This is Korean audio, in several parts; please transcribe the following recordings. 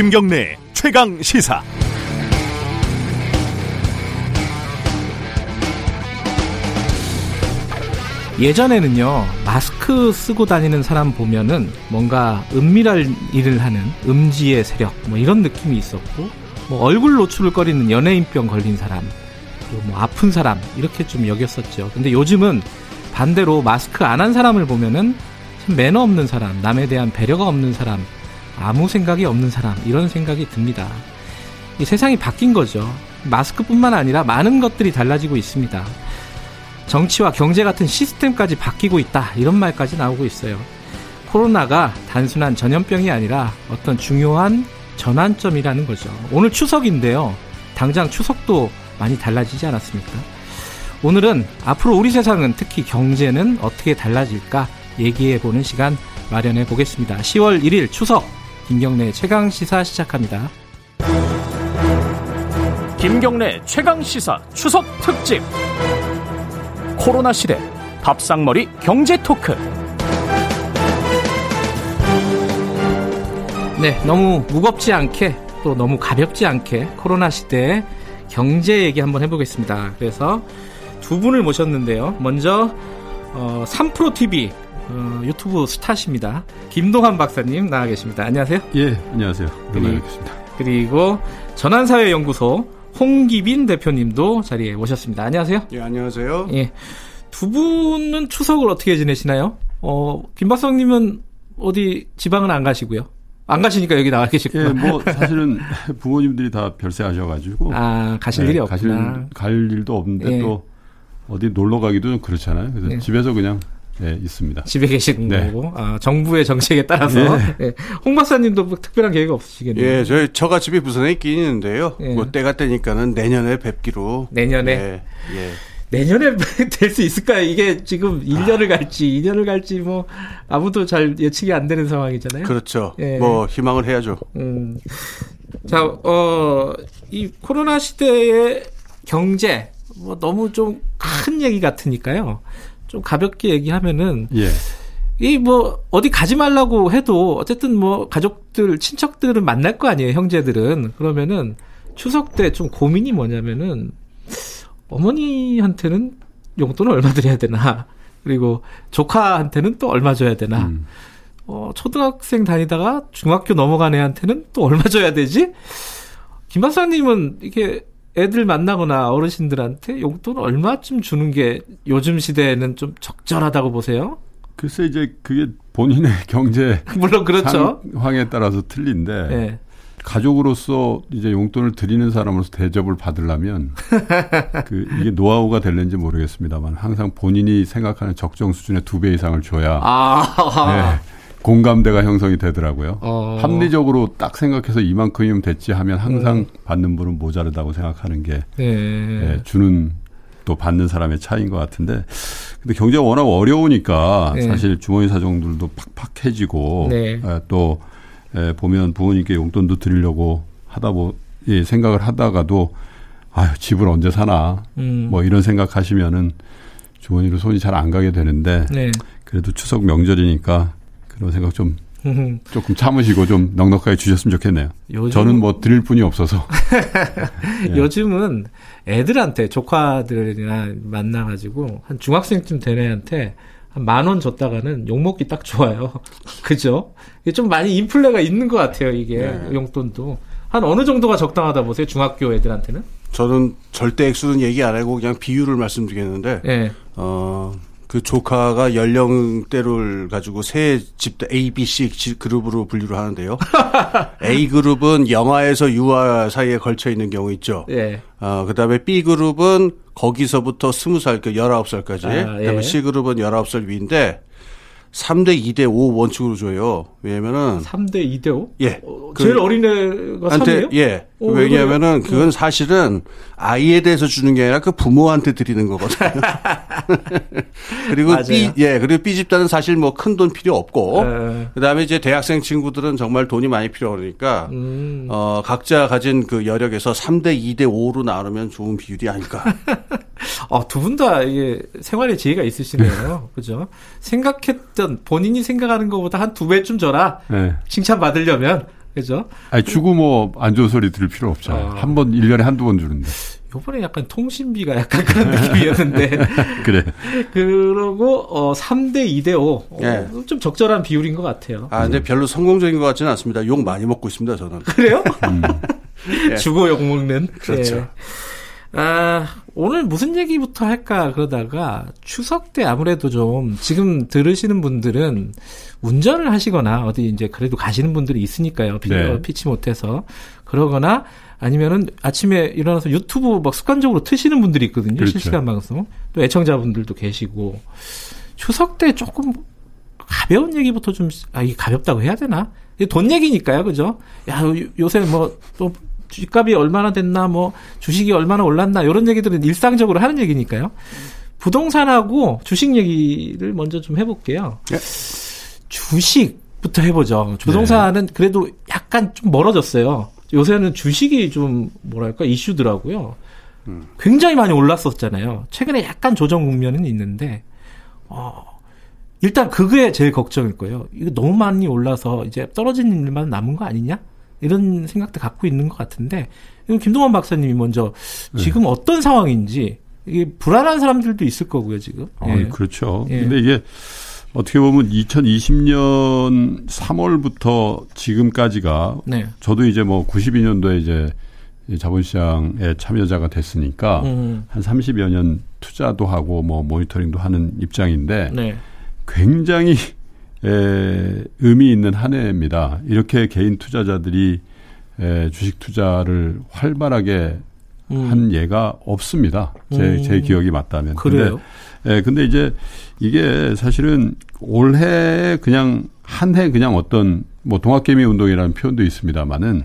김경래 최강 시사. 예전에는요 마스크 쓰고 다니는 사람 보면은 뭔가 은밀한 일을 하는 음지의 세력 뭐 이런 느낌이 있었고 뭐 얼굴 노출을 꺼리는 연예인병 걸린 사람 그리고 뭐 아픈 사람 이렇게 좀 여겼었죠 근데 요즘은 반대로 마스크 안 한 사람을 보면은 참 매너 없는 사람 남에 대한 배려가 없는 사람 아무 생각이 없는 사람 이런 생각이 듭니다 이 세상이 바뀐 거죠 마스크뿐만 아니라 많은 것들이 달라지고 있습니다 정치와 경제 같은 시스템까지 바뀌고 있다. 이런 말까지 나오고 있어요. 코로나가 단순한 전염병이 아니라 어떤 중요한 전환점이라는 거죠. 오늘 추석인데요. 당장 추석도 많이 달라지지 않았습니까? 오늘은 앞으로 우리 세상은 특히 경제는 어떻게 달라질까 얘기해 보는 시간 마련해 보겠습니다. 10월 1일 추석 김경래 최강 시사 시작합니다. 김경래 최강 시사 추석 특집. 코로나 시대 밥상머리 경제 토크. 네, 너무 무겁지 않게 또 너무 가볍지 않게 코로나 시대의 경제 얘기 한번 해보겠습니다. 그래서 두 분을 모셨는데요. 먼저 어, 3프로 TV 어, 유튜브 스타십니다. 김동환 박사님 나와 계십니다. 안녕하세요. 예, 안녕하세요. 그리, 그리고 전환사회연구소 홍기빈 대표님도 자리에 오셨습니다. 안녕하세요. 예, 안녕하세요. 예. 두 분은 추석을 어떻게 지내시나요? 어, 김 박사님은 어디 지방은 안 가시고요. 안 가시니까 여기 나와 계시고요. 예, 뭐 사실은 부모님들이 다 별세하셔가지고 아 가실 네, 일이 없구나. 가실, 갈 일도 없는데 예. 또 어디 놀러 가기도 좀 그렇잖아요. 그래서 예. 집에서 그냥 네, 있습니다. 집에 계시는 네. 거고 아, 정부의 정책에 따라서 네. 네. 홍 박사님도 뭐 특별한 계획 없으시겠네요. 예, 저희 저가 집이 부산에 있긴 있는데요. 예. 뭐 때가 때니까는 내년에 뵙기로. 내년에. 예. 예. 내년에 될 수 있을까요? 이게 지금 1년을 갈지 2년을 갈지 뭐 아무도 잘 예측이 안 되는 상황이잖아요. 그렇죠. 예. 뭐 희망을 해야죠. 음. 자, 어, 이 코로나 시대의 경제 뭐 너무 좀 큰 얘기 같으니까요. 좀 가볍게 얘기하면은 예. 이뭐 어디 가지 말라고 해도 어쨌든 뭐 가족들 친척들은 만날 거 아니에요 형제들은 그러면은 추석 때 좀 고민이 뭐냐면은 어머니한테는 용돈을 얼마 드려야 되나 그리고 조카한테는 또 얼마 줘야 되나 음. 어 초등학생 다니다가 중학교 넘어간 애한테는 또 얼마 줘야 되지 김 박사님은 이게 애들 만나거나 어르신들한테 용돈 얼마쯤 주는 게 요즘 시대에는 좀 적절하다고 보세요? 글쎄 이제 그게 본인의 경제 물론 그렇죠 상황에 따라서 틀린데 네. 가족으로서 이제 용돈을 드리는 사람으로서 대접을 받으려면 그 이게 노하우가 될는지 모르겠습니다만 항상 본인이 생각하는 적정 수준의 두 배 이상을 줘야 아~ 네. 공감대가 형성이 되더라고요. 어. 합리적으로 딱 생각해서 이만큼이면 됐지 하면 항상 음. 받는 분은 모자르다고 생각하는 게 네. 네, 주는 또 받는 사람의 차이인 것 같은데 근데 경제가 워낙 어려우니까 네. 사실 주머니 사정들도 팍팍해지고 네. 에, 또 에, 보면 부모님께 용돈도 드리려고 하다 보 예, 생각을 하다가도 아유 집을 언제 사나 음. 뭐 이런 생각하시면은 주머니로 손이 잘 안 가게 되는데 네. 그래도 추석 명절이니까 그런 생각 좀 조금 참으시고 좀 넉넉하게 주셨으면 좋겠네요. 요즘... 저는 뭐 드릴 분이 없어서. 예. 요즘은 애들한테 조카들이나 만나가지고 한 중학생쯤 된 애한테 한 만 원 줬다가는 욕먹기 딱 좋아요. 그죠? 좀 많이 인플레가 있는 것 같아요, 이게. 네. 용돈도. 한 어느 정도가 적당하다 보세요, 중학교 애들한테는? 저는 절대 액수는 얘기 안 하고 그냥 비율을 말씀드리겠는데, 네. 어, 그 조카가 연령대를 가지고 세 집단 A, B, C 그룹으로 분류를 하는데요. A 그룹은 영아에서 유아 사이에 걸쳐 있는 경우 있죠. 예. 어, 그 다음에 B 그룹은 거기서부터 스무 살, 그 열아홉 살까지. 아, 예. 그 다음에 C 그룹은 열아홉 살 위인데 3대 2대 5 원칙으로 줘요. 왜냐면은 3대 2대 5? 예. 어, 제일 그 어린애가 3이에요? 예. 오, 왜냐하면은 그래? 그건 사실은 아이에 대해서 주는 게 아니라 그 부모한테 드리는 거거든요. 그리고 맞아요. B 예, 그리고 B 집단은 사실 뭐 큰 돈 필요 없고 네. 그다음에 이제 대학생 친구들은 정말 돈이 많이 필요하니까 음. 어 각자 가진 그 여력에서 3대 2대 5로 나누면 좋은 비율이 아닐까. 어, 두분 다 이게 생활의 지혜가 있으시네요. 그죠? 생각했던 본인이 생각하는 것보다 한 두 배쯤 줘라. 네. 칭찬 받으려면 그죠? 아니, 주고 뭐 안 좋은 소리 들을 필요 없잖아요. 아. 한번 1년에 한두 번 주는데. 요번에 약간 통신비가 약간 그런 느낌이었는데. 그래. 그러고, 어, 3대 2대 5. 어, 네. 좀 적절한 비율인 것 같아요. 아, 근데 별로 성공적인 것 같지는 않습니다. 욕 많이 먹고 있습니다, 저는. 그래요? 음. 네. 주고 욕 먹는. 그렇죠. 네. 아, 오늘 무슨 얘기부터 할까 그러다가 추석 때 아무래도 좀 지금 들으시는 분들은 운전을 하시거나 어디 이제 그래도 가시는 분들이 있으니까요. 비, 네. 피치 못해서. 그러거나 아니면은 아침에 일어나서 유튜브 막 습관적으로 트시는 분들이 있거든요. 그렇죠. 실시간 방송. 또 애청자분들도 계시고. 추석 때 조금 가벼운 얘기부터 좀, 아, 이게 가볍다고 해야 되나? 돈 얘기니까요. 그죠? 야, 요새 뭐, 또, 주식값이 얼마나 됐나, 뭐, 주식이 얼마나 올랐나, 이런 얘기들은 일상적으로 하는 얘기니까요. 부동산하고 주식 얘기를 먼저 좀 해볼게요. 네. 주식부터 해보죠. 부동산은 네. 그래도 약간 좀 멀어졌어요. 요새는 주식이 좀 뭐랄까 이슈더라고요. 음. 굉장히 많이 올랐었잖아요. 최근에 약간 조정 국면은 있는데 어 일단 그게 제일 걱정일 거예요. 이거 너무 많이 올라서 이제 떨어지는 일만 남은 거 아니냐? 이런 생각도 갖고 있는 것 같은데 김동원 박사님이 먼저 네. 지금 네. 어떤 상황인지 이게 불안한 사람들도 있을 거고요 지금. 어, 예. 그렇죠. 예. 근데 이게 어떻게 보면 2020년 3월부터 지금까지가 네. 저도 이제 뭐 92년도에 이제 자본시장에 참여자가 됐으니까 음. 한 30여 년 투자도 하고 뭐 모니터링도 하는 입장인데 네. 굉장히 에, 의미 있는 한 해입니다. 이렇게 개인 투자자들이 에, 주식 투자를 활발하게 음. 한 예가 없습니다. 제, 음. 제 기억이 맞다면. 그래요? 근데, 예, 근데 이제 이게 사실은 올해 그냥 한 해 그냥 어떤 뭐 동학개미 운동이라는 표현도 있습니다만은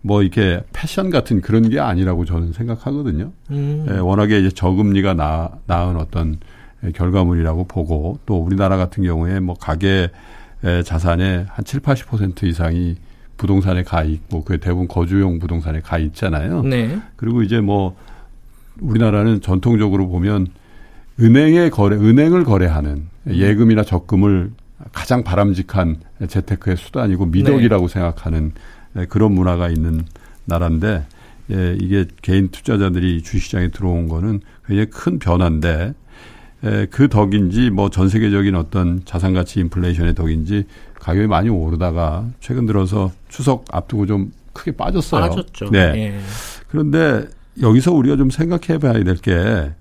뭐 이렇게 패션 같은 그런 게 아니라고 저는 생각하거든요. 음. 예, 워낙에 이제 저금리가 나, 나은 어떤 결과물이라고 보고 또 우리나라 같은 경우에 뭐 가계 자산의 한 7, 80% 이상이 부동산에 가 있고 그 대부분 거주용 부동산에 가 있잖아요. 네. 그리고 이제 뭐 우리나라는 전통적으로 보면 은행에 거래, 은행을 거래하는 음. 예금이나 적금을 가장 바람직한 재테크의 수단이고 미덕이라고 네. 생각하는 그런 문화가 있는 나라인데 예, 이게 개인 투자자들이 주식시장에 들어온 거는 굉장히 큰 변화인데 에, 그 덕인지 뭐 전 세계적인 어떤 자산 가치 인플레이션의 덕인지 가격이 많이 오르다가 최근 들어서 추석 앞두고 좀 크게 빠졌어요. 빠졌죠. 네. 예. 그런데 여기서 우리가 좀 생각해 봐야 될 게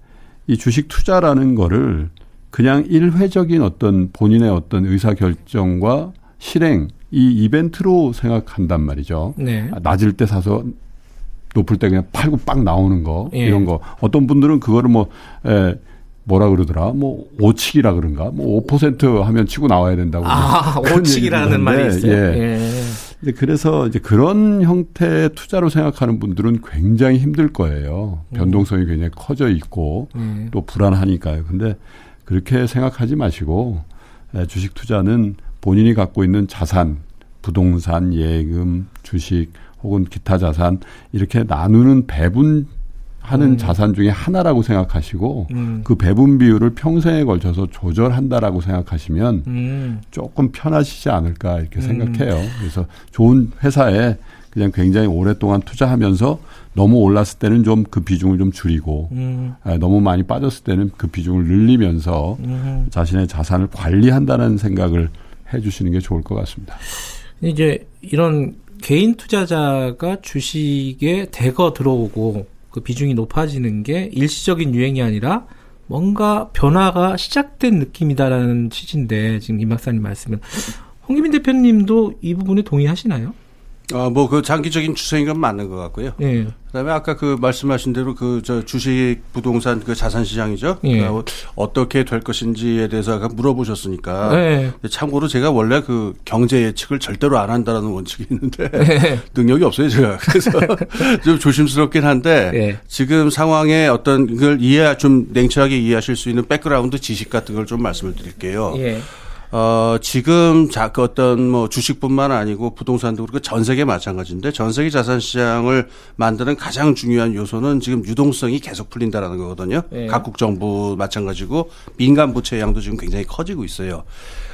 이 주식 투자라는 거를 그냥 일회적인 어떤 본인의 어떤 의사 결정과 실행 이 이벤트로 생각한단 말이죠. 네. 낮을 때 사서 높을 때 그냥 팔고 빡 나오는 거 예. 이런 거 어떤 분들은 그거를 뭐 에, 뭐라 그러더라? 뭐 오치기라 그런가? 뭐 5% 하면 치고 나와야 된다고. 아, 오치기라는 말이 있어요. 예. 예. 근데 그래서 이제 그런 형태의 투자로 생각하는 분들은 굉장히 힘들 거예요. 음. 변동성이 굉장히 커져 있고 음. 또 불안하니까요. 근데 그렇게 생각하지 마시고 주식 투자는 본인이 갖고 있는 자산, 부동산, 예금, 주식 혹은 기타 자산 이렇게 나누는 배분 하는 음. 자산 중에 하나라고 생각하시고 음. 그 배분 비율을 평생에 걸쳐서 조절한다라고 생각하시면 음. 조금 편하시지 않을까 이렇게 음. 생각해요. 그래서 좋은 회사에 그냥 굉장히 오랫동안 투자하면서 너무 올랐을 때는 좀 그 비중을 좀 줄이고 음. 아, 너무 많이 빠졌을 때는 그 비중을 늘리면서 음. 자신의 자산을 관리한다는 생각을 해주시는 게 좋을 것 같습니다. 이제 이런 개인 투자자가 주식에 대거 들어오고 그 비중이 높아지는 게 일시적인 유행이 아니라 뭔가 변화가 시작된 느낌이다라는 취지인데 지금 임 박사님 말씀은 홍기민 대표님도 이 부분에 동의하시나요? 어, 뭐, 그 장기적인 추세인 건 맞는 것 같고요. 예. 그 다음에 아까 그 말씀하신 대로 그, 저, 주식, 부동산, 그 자산 시장이죠. 예. 그러니까 어떻게 될 것인지에 대해서 아까 물어보셨으니까. 예. 참고로 제가 원래 그 경제 예측을 절대로 안 한다라는 원칙이 있는데. 예. 능력이 없어요, 제가. 그래서 좀 조심스럽긴 한데. 예. 지금 상황에 어떤 걸 이해, 좀 냉철하게 이해하실 수 있는 백그라운드 지식 같은 걸 좀 말씀을 드릴게요. 예. 어, 지금 자, 그 어떤 뭐 주식뿐만 아니고 부동산도 그렇고 전 세계 마찬가지인데 전 세계 자산 시장을 만드는 가장 중요한 요소는 지금 유동성이 계속 풀린다라는 거거든요. 네. 각국 정부 마찬가지고 민간 부채 양도 지금 굉장히 커지고 있어요.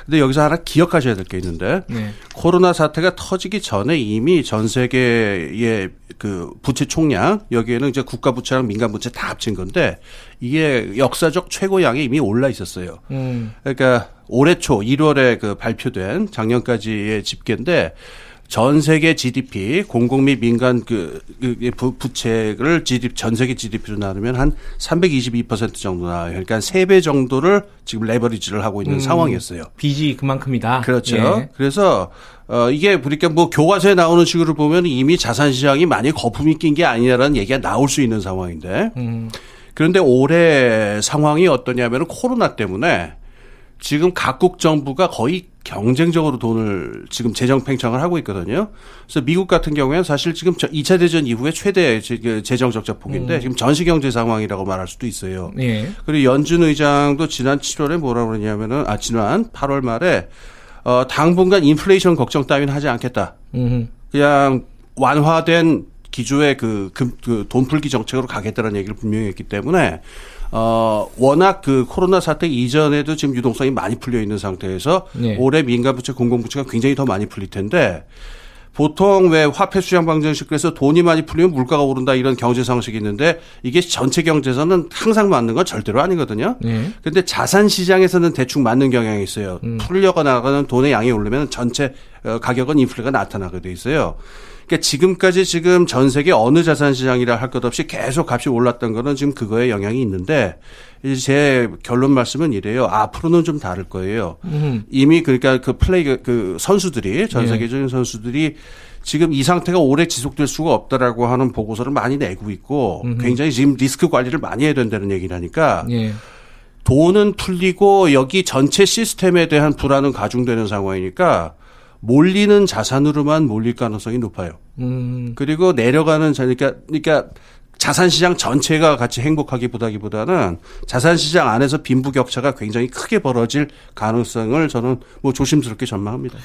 근데 여기서 하나 기억하셔야 될 게 있는데 네. 코로나 사태가 터지기 전에 이미 전 세계의 그 부채 총량 여기에는 이제 국가 부채랑 민간 부채 다 합친 건데 이게 역사적 최고량이 이미 올라 있었어요. 음. 그러니까 올해 초 1월에 그 발표된 작년까지의 집계인데 전 세계 GDP 공공 및 민간 그, 그 부채를 GDP 전 세계 GDP로 나누면 한 322% 정도 나와요. 그러니까 3배 정도를 지금 레버리지를 하고 있는 음, 상황이었어요. 빚이 그만큼이다. 그렇죠. 예. 그래서 어 이게 그러니까 뭐 교과서에 나오는 식으로 보면 이미 자산 시장이 많이 거품이 낀 게 아니냐라는 얘기가 나올 수 있는 상황인데. 음. 그런데 올해 상황이 어떠냐면은 코로나 때문에 지금 각국 정부가 거의 경쟁적으로 돈을 지금 재정 팽창을 하고 있거든요. 그래서 미국 같은 경우에는 사실 지금 2차 대전 이후에 최대 그 재정 적자 폭인데 음. 지금 전시 경제 상황이라고 말할 수도 있어요. 예. 그리고 연준 의장도 지난 7월에 뭐라고 그러냐면은 아 지난 8월 말에 어 당분간 인플레이션 걱정 따위는 하지 않겠다. 음. 그냥 완화된 기조의 그, 그, 그 돈풀기 정책으로 가겠다는 얘기를 분명히 했기 때문에 어, 워낙 그 코로나 사태 이전에도 지금 유동성이 많이 풀려 있는 상태에서 네. 올해 민간부채, 공공부채가 굉장히 더 많이 풀릴 텐데 보통 왜 화폐 수량 방정식 그래서 돈이 많이 풀리면 물가가 오른다 이런 경제 상식이 있는데 이게 전체 경제에서는 항상 맞는 건 절대로 아니거든요. 네. 근데 자산 시장에서는 대충 맞는 경향이 있어요. 음. 풀려가 나가는 돈의 양이 오르면 전체 어, 가격은 인플레가 나타나게 돼 있어요. 그러니까 지금까지 지금 전 세계 어느 자산 시장이라 할 것 없이 계속 값이 올랐던 거는 지금 그거에 영향이 있는데 이제 제 결론 말씀은 이래요. 앞으로는 좀 다를 거예요. 음. 이미 그러니까 그 플레이 그 선수들이 전 예. 세계적인 예. 선수들이 지금 이 상태가 오래 지속될 수가 없다라고 하는 보고서를 많이 내고 있고 음흠. 굉장히 지금 리스크 관리를 많이 해야 된다는 얘기라니까 예. 돈은 풀리고 여기 전체 시스템에 대한 불안은 가중되는 상황이니까 몰리는 자산으로만 몰릴 가능성이 높아요. 음. 그리고 내려가는 자, 그러니까, 그러니까 자산 시장 전체가 같이 행복하기보다기보다는 자산 시장 안에서 빈부격차가 굉장히 크게 벌어질 가능성을 저는 뭐 조심스럽게 전망합니다.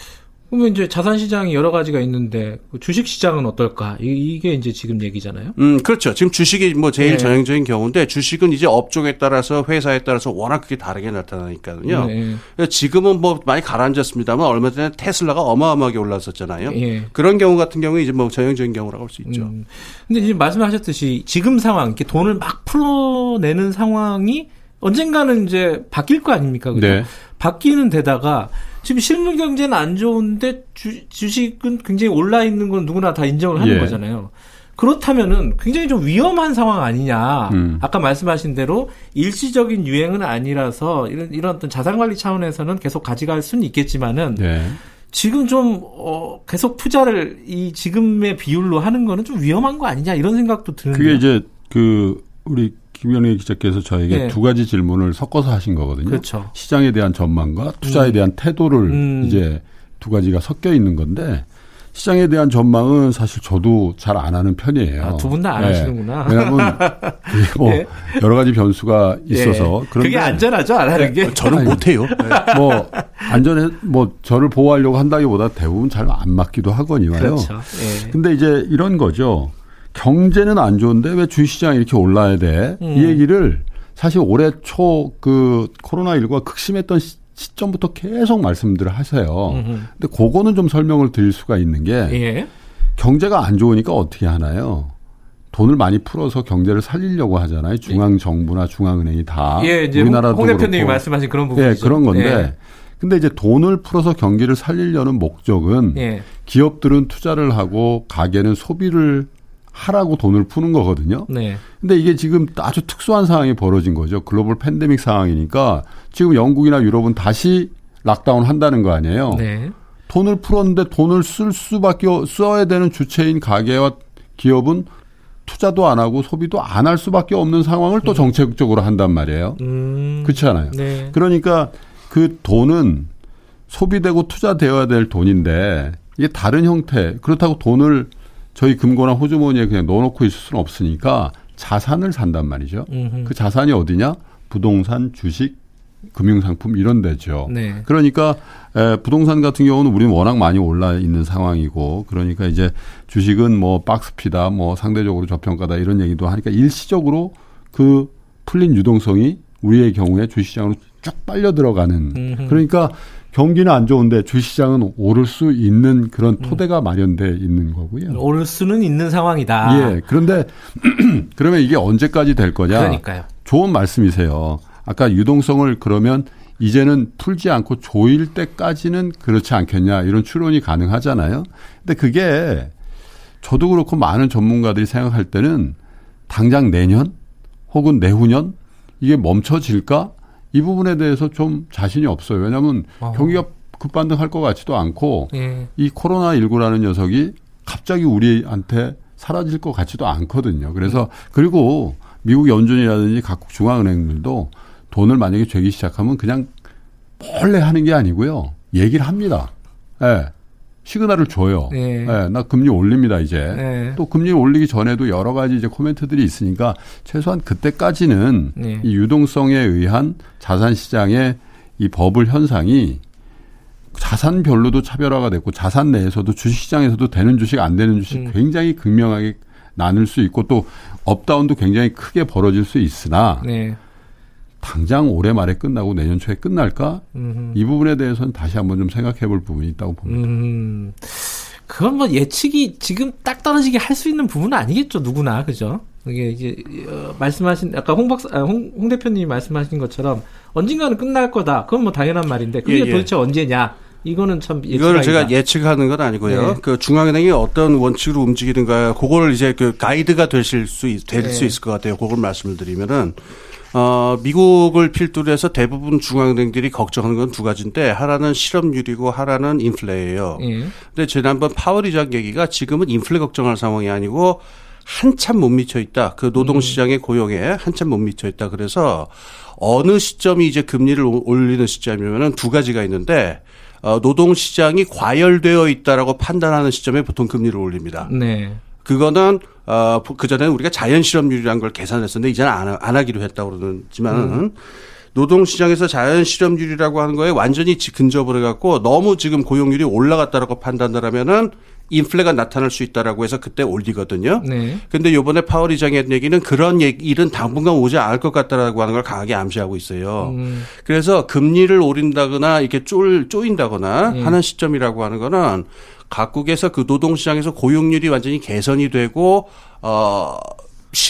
그러면 이제 자산 시장이 여러 가지가 있는데 그 주식 시장은 어떨까? 이게 이제 지금 얘기잖아요. 음, 그렇죠. 지금 주식이 뭐 제일 네. 전형적인 경우인데 주식은 이제 업종에 따라서 회사에 따라서 워낙 그게 다르게 나타나니까요. 네. 지금은 뭐 많이 가라앉았습니다만 얼마 전에 테슬라가 어마어마하게 올랐었잖아요. 네. 그런 경우 같은 경우에 이제 뭐 전형적인 경우라고 할 수 있죠. 음. 근데 이제 말씀하셨듯이 지금 상황, 이렇게 돈을 막 풀어내는 상황이 언젠가는 이제 바뀔 거 아닙니까? 그죠? 네. 바뀌는 데다가 지금 실물 경제는 안 좋은데 주, 주식은 굉장히 올라 있는 건 누구나 다 인정을 하는 예. 거잖아요. 그렇다면은 굉장히 좀 위험한 상황 아니냐. 음. 아까 말씀하신 대로 일시적인 유행은 아니라서 이런 이런 어떤 자산 관리 차원에서는 계속 가져갈 수는 있겠지만은 네. 지금 좀 어, 계속 투자를 이 지금의 비율로 하는 거는 좀 위험한 거 아니냐 이런 생각도 드는데. 그게 이제 그 우리 김현희 기자께서 저에게 네. 두 가지 질문을 섞어서 하신 거거든요. 그렇죠. 시장에 대한 전망과 투자에 음. 대한 태도를 음. 이제 두 가지가 섞여 있는 건데 시장에 대한 전망은 사실 저도 잘 안 하는 편이에요. 아, 두 분 다안 네. 하시는구나. 왜냐하면 뭐 네. 여러 가지 변수가 있어서 네. 그게 안전하죠 안 하는 게 저는 못 해요. 네. 뭐 안전해 뭐 저를 보호하려고 한다기보다 대부분 잘 안 맞기도 하거니와요. 그렇죠. 예. 근데 이제 이런 거죠. 경제는 안 좋은데 왜 주식시장이 이렇게 올라야 돼? 음. 이 얘기를 사실 올해 초 그 코로나19가 극심했던 시, 점부터 계속 말씀들을 하세요. 음흠. 근데 그거는 좀 설명을 드릴 수가 있는 게 예. 경제가 안 좋으니까 어떻게 하나요? 돈을 많이 풀어서 경제를 살리려고 하잖아요. 중앙 정부나 중앙은행이 다 예, 이제 우리나라도 홍 대표님이 말씀하신 그런 부분이죠. 예, 그런 건데 예. 근데 이제 돈을 풀어서 경기를 살리려는 목적은 예. 기업들은 투자를 하고 가게는 소비를 하라고 돈을 푸는 거거든요. 네. 근데 이게 지금 아주 특수한 상황이 벌어진 거죠. 글로벌 팬데믹 상황이니까 지금 영국이나 유럽은 다시 락다운 한다는 거 아니에요. 네. 돈을 풀었는데 돈을 쓸 수밖에 써야 되는 주체인 가게와 기업은 투자도 안 하고 소비도 안 할 수밖에 없는 상황을 또 음. 정책적으로 한단 말이에요. 음. 그렇지 않아요. 네. 그러니까 그 돈은 소비되고 투자되어야 될 돈인데 이게 다른 형태 그렇다고 돈을 저희 금고나 호주머니에 그냥 넣어놓고 있을 수는 없으니까 자산을 산단 말이죠. 음흠. 그 자산이 어디냐? 부동산, 주식, 금융상품 이런 데죠. 네. 그러니까 에, 부동산 같은 경우는 우리는 워낙 많이 올라 있는 상황이고 그러니까 이제 주식은 뭐 박스피다 뭐 상대적으로 저평가다 이런 얘기도 하니까 일시적으로 그 풀린 유동성이 우리의 경우에 주시장으로 쭉 빨려 들어가는 음흠. 그러니까 경기는 안 좋은데 주시장은 오를 수 있는 그런 음. 토대가 음. 마련돼 있는 거고요. 오를 수는 있는 상황이다. 예. 그런데 그러면 이게 언제까지 될 거냐? 그러니까요. 좋은 말씀이세요. 아까 유동성을 그러면 이제는 풀지 않고 조일 때까지는 그렇지 않겠냐 이런 추론이 가능하잖아요. 근데 그게 저도 그렇고 많은 전문가들이 생각할 때는 당장 내년 혹은 내후년 이게 멈춰질까 이 부분에 대해서 좀 자신이 없어요. 왜냐하면 어. 경기가 급반등할 것 같지도 않고 예. 이 코로나 19라는 녀석이 갑자기 우리한테 사라질 것 같지도 않거든요. 그래서 음. 그리고 미국 연준이라든지 각국 중앙은행들도 돈을 만약에 죄기 시작하면 그냥 몰래 하는 게 아니고요. 얘기를 합니다. 예. 네. 시그널을 줘요. 네. 네. 나 금리 올립니다, 이제. 네. 또 금리 올리기 전에도 여러 가지 이제 코멘트들이 있으니까 최소한 그때까지는 네. 이 유동성에 의한 자산 시장의 이 버블 현상이 자산별로도 차별화가 됐고 자산 내에서도 주식 시장에서도 되는 주식 안 되는 주식 음. 굉장히 극명하게 나눌 수 있고 또 up down도 굉장히 크게 벌어질 수 있으나 네. 당장 올해 말에 끝나고 내년 초에 끝날까? 음흠. 이 부분에 대해서는 다시 한번 좀 생각해 볼 부분이 있다고 봅니다. 음. 그건 뭐 예측이 지금 딱 떨어지게 할 수 있는 부분은 아니겠죠, 누구나. 그죠? 이게 이제 어, 말씀하신 아까 홍 박사 아, 홍, 홍 대표님이 말씀하신 것처럼 언젠가는 끝날 거다. 그건 뭐 당연한 말인데 그게 예, 예. 도대체 언제냐? 이거는 참 이거를 제가 예측하는 건 아니고요. 네. 그 중앙은행이 어떤 원칙으로 움직이는가, 그거를 이제 그 가이드가 되실 수 될수 네. 있을 것 같아요. 그걸 말씀을 드리면은 어, 미국을 필두로 해서 대부분 중앙은행들이 걱정하는 건 두 가지인데 하나는 실업률이고 하나는 인플레예요. 예. 근데 지난번 파월 의장 얘기가 지금은 인플레 걱정할 상황이 아니고 한참 못 미쳐 있다. 그 노동 시장의 고용에 한참 못 미쳐 있다. 그래서 어느 시점이 이제 금리를 올리는 시점이면은 두 가지가 있는데 어, 노동 시장이 과열되어 있다라고 판단하는 시점에 보통 금리를 올립니다. 네. 그거는 어, 그 전에는 우리가 자연 실업률이라는 걸 계산했었는데 이제는 안, 안 하기로 했다고 그러지만은 음. 노동 시장에서 자연 실업률이라고 하는 거에 완전히 근접을 해갖고 너무 지금 고용률이 올라갔다라고 판단을 하면은 인플레가 나타날 수 있다라고 해서 그때 올리거든요. 네. 근데 요번에 파월 의장이 한 얘기는 그런 일은 당분간 오지 않을 것 같다라고 하는 걸 강하게 암시하고 있어요. 음. 그래서 금리를 오린다거나 이렇게 쫄, 쪼인다거나 네. 하는 시점이라고 하는 거는 각국에서 그 노동시장에서 고용률이 완전히 개선이 되고 어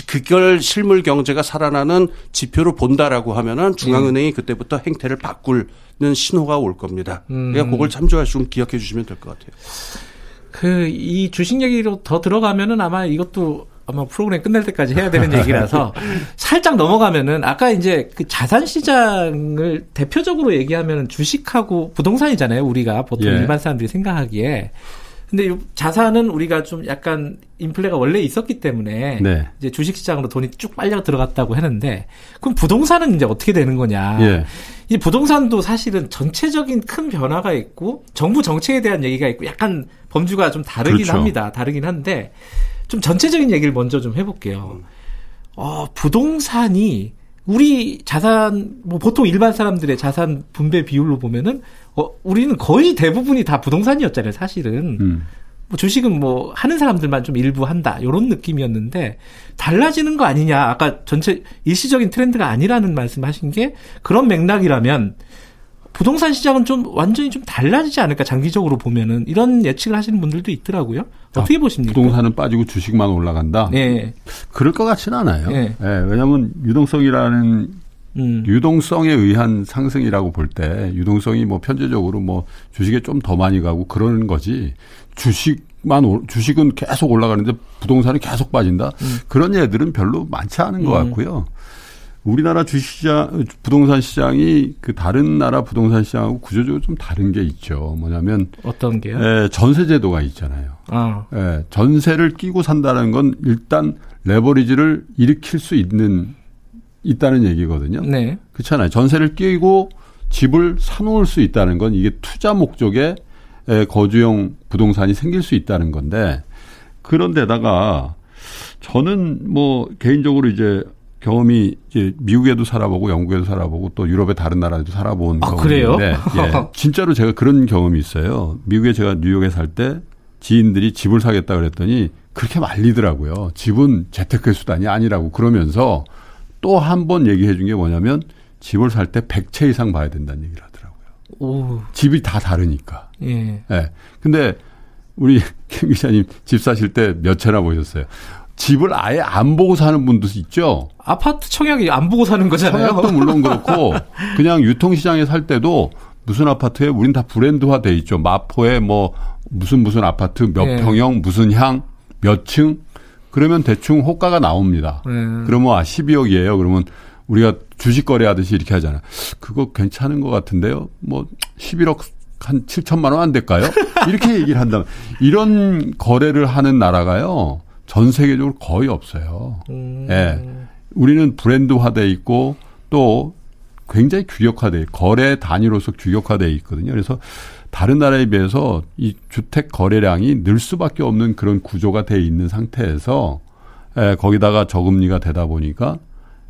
그걸 실물 경제가 살아나는 지표로 본다라고 하면은 중앙은행이 그때부터 행태를 바꾸는 신호가 올 겁니다. 그러니까 음. 그걸 참조하시고 기억해 주시면 될 것 같아요. 그 이 주식 얘기로 더 들어가면은 아마 이것도 아마 프로그램 끝날 때까지 해야 되는 얘기라서 살짝 넘어가면은 아까 이제 그 자산 시장을 대표적으로 얘기하면은 주식하고 부동산이잖아요. 우리가 보통 예. 일반 사람들이 생각하기에. 근데 자산은 우리가 좀 약간 인플레가 원래 있었기 때문에 네. 이제 주식 시장으로 돈이 쭉 빨려 들어갔다고 하는데 그럼 부동산은 이제 어떻게 되는 거냐? 예. 이 부동산도 사실은 전체적인 큰 변화가 있고 정부 정책에 대한 얘기가 있고 약간 범주가 좀 다르긴 그렇죠. 합니다. 다르긴 한데 좀 전체적인 얘기를 먼저 좀 해볼게요. 어, 부동산이 우리 자산 뭐 보통 일반 사람들의 자산 분배 비율로 보면은 어, 우리는 거의 대부분이 다 부동산이었잖아요, 사실은. 음. 뭐 주식은 뭐 하는 사람들만 좀 일부 한다 이런 느낌이었는데 달라지는 거 아니냐 아까 전체 일시적인 트렌드가 아니라는 말씀하신 게 그런 맥락이라면 부동산 시장은 좀 완전히 좀 달라지지 않을까 장기적으로 보면은 이런 예측을 하시는 분들도 있더라고요. 어떻게 아, 보십니까? 부동산은 빠지고 주식만 올라간다. 네. 그럴 것 같지는 않아요. 네. 네 왜냐하면 유동성이라는 음. 유동성에 의한 상승이라고 볼 때 유동성이 뭐 편제적으로 뭐 주식에 좀 더 많이 가고 그러는 거지 주식만 주식은 계속 올라가는데 부동산이 계속 빠진다. 음. 그런 예들은 별로 많지 않은 것 음. 같고요. 우리나라 주식시장, 부동산 시장이 그 다른 나라 부동산 시장하고 구조적으로 좀 다른 게 있죠. 뭐냐면 어떤 게요? 예, 전세 제도가 있잖아요. 아. 예, 전세를 끼고 산다는 건 일단 레버리지를 일으킬 수 있는 있다는 얘기거든요. 네. 그렇잖아요. 전세를 끼고 집을 사놓을 수 있다는 건 이게 투자 목적의 거주용 부동산이 생길 수 있다는 건데 그런데다가 저는 뭐 개인적으로 이제 경험이 이제 미국에도 살아보고 영국에도 살아보고 또 유럽의 다른 나라에도 살아본 아, 경험인데 예, 진짜로 제가 그런 경험이 있어요. 미국에 제가 뉴욕에 살 때 지인들이 집을 사겠다 그랬더니 그렇게 말리더라고요. 집은 재테크의 수단이 아니라고 그러면서 또 한 번 얘기해 준 게 뭐냐면 집을 살 때 100채 이상 봐야 된다는 얘기를 하더라고요. 오. 집이 다 다르니까. 예. 예. 근데 우리 김 기자님 집 사실 때 몇 채나 보셨어요? 집을 아예 안 보고 사는 분도 있죠. 아파트 청약이 안 보고 사는 거잖아요. 청약도 물론 그렇고 그냥 유통시장에 살 때도 무슨 아파트에 우린 다 브랜드화 돼 있죠. 마포에 뭐 무슨 무슨 아파트 몇 네. 평형 무슨 향 몇 층 그러면 대충 호가가 나옵니다. 네. 그러면 아 12억이에요. 그러면 우리가 주식 거래하듯이 이렇게 하잖아요. 그거 괜찮은 것 같은데요. 뭐 11억 한 7천만 원 안 될까요? 이렇게 얘기를 한다면 이런 거래를 하는 나라가요. 전 세계적으로 거의 없어요. 음. 예. 우리는 브랜드화돼 있고 또 굉장히 규격화돼 거래 단위로서 규격화돼 있거든요. 그래서 다른 나라에 비해서 이 주택 거래량이 늘 수밖에 없는 그런 구조가 돼 있는 상태에서 에, 예, 거기다가 저금리가 되다 보니까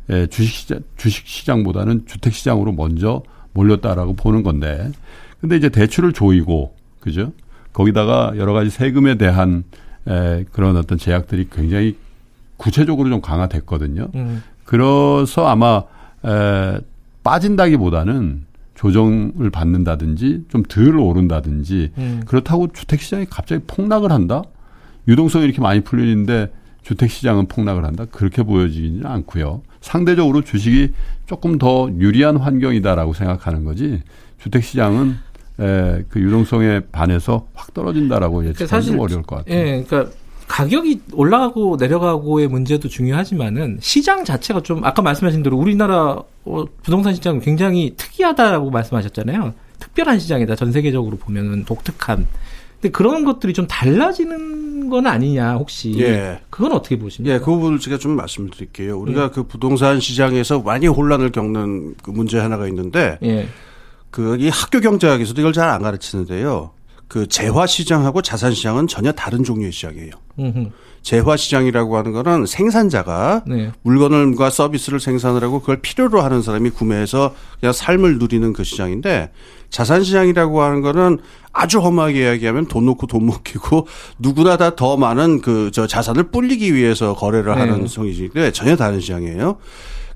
에, 예, 주식시장 주식시장보다는 주택시장으로 먼저 몰렸다라고 보는 건데 근데 이제 대출을 조이고 그죠? 거기다가 여러 가지 세금에 대한 에, 그런 어떤 제약들이 굉장히 구체적으로 좀 강화됐거든요. 음. 그래서 아마 에, 빠진다기보다는 조정을 받는다든지 좀 덜 오른다든지 음. 그렇다고 주택 시장이 갑자기 폭락을 한다? 유동성이 이렇게 많이 풀리는데 주택 시장은 폭락을 한다? 그렇게 보여지지는 않고요. 상대적으로 주식이 조금 더 유리한 환경이다라고 생각하는 거지 주택 시장은 에, 그 유동성에 반해서 확 떨어진다라고 예측하기 사실 어려울 것 같아요. 예, 그러니까 가격이 올라가고 내려가고의 문제도 중요하지만은 시장 자체가 좀 아까 말씀하신 대로 우리나라 어, 부동산 시장은 굉장히 특이하다라고 말씀하셨잖아요. 특별한 시장이다. 전 세계적으로 보면은 독특한. 근데 그런 것들이 좀 달라지는 건 아니냐 혹시? 예. 그건 어떻게 보십니까? 예, 그 부분을 제가 좀 말씀드릴게요. 우리가 예. 그 부동산 시장에서 많이 혼란을 겪는 그 문제 하나가 있는데. 예. 그 이 학교 경제학에서도 이걸 잘 안 가르치는데요. 그 재화 시장하고 자산 시장은 전혀 다른 종류의 시장이에요. 음흠. 재화 시장이라고 하는 거는 생산자가 네. 물건과 서비스를 생산을 하고 그걸 필요로 하는 사람이 구매해서 그냥 삶을 누리는 그 시장인데 자산 시장이라고 하는 거는 아주 험하게 이야기하면 돈 놓고 돈 먹히고 누구나 다 더 많은 그 저 자산을 불리기 위해서 거래를 네. 하는 성이지인데 전혀 다른 시장이에요.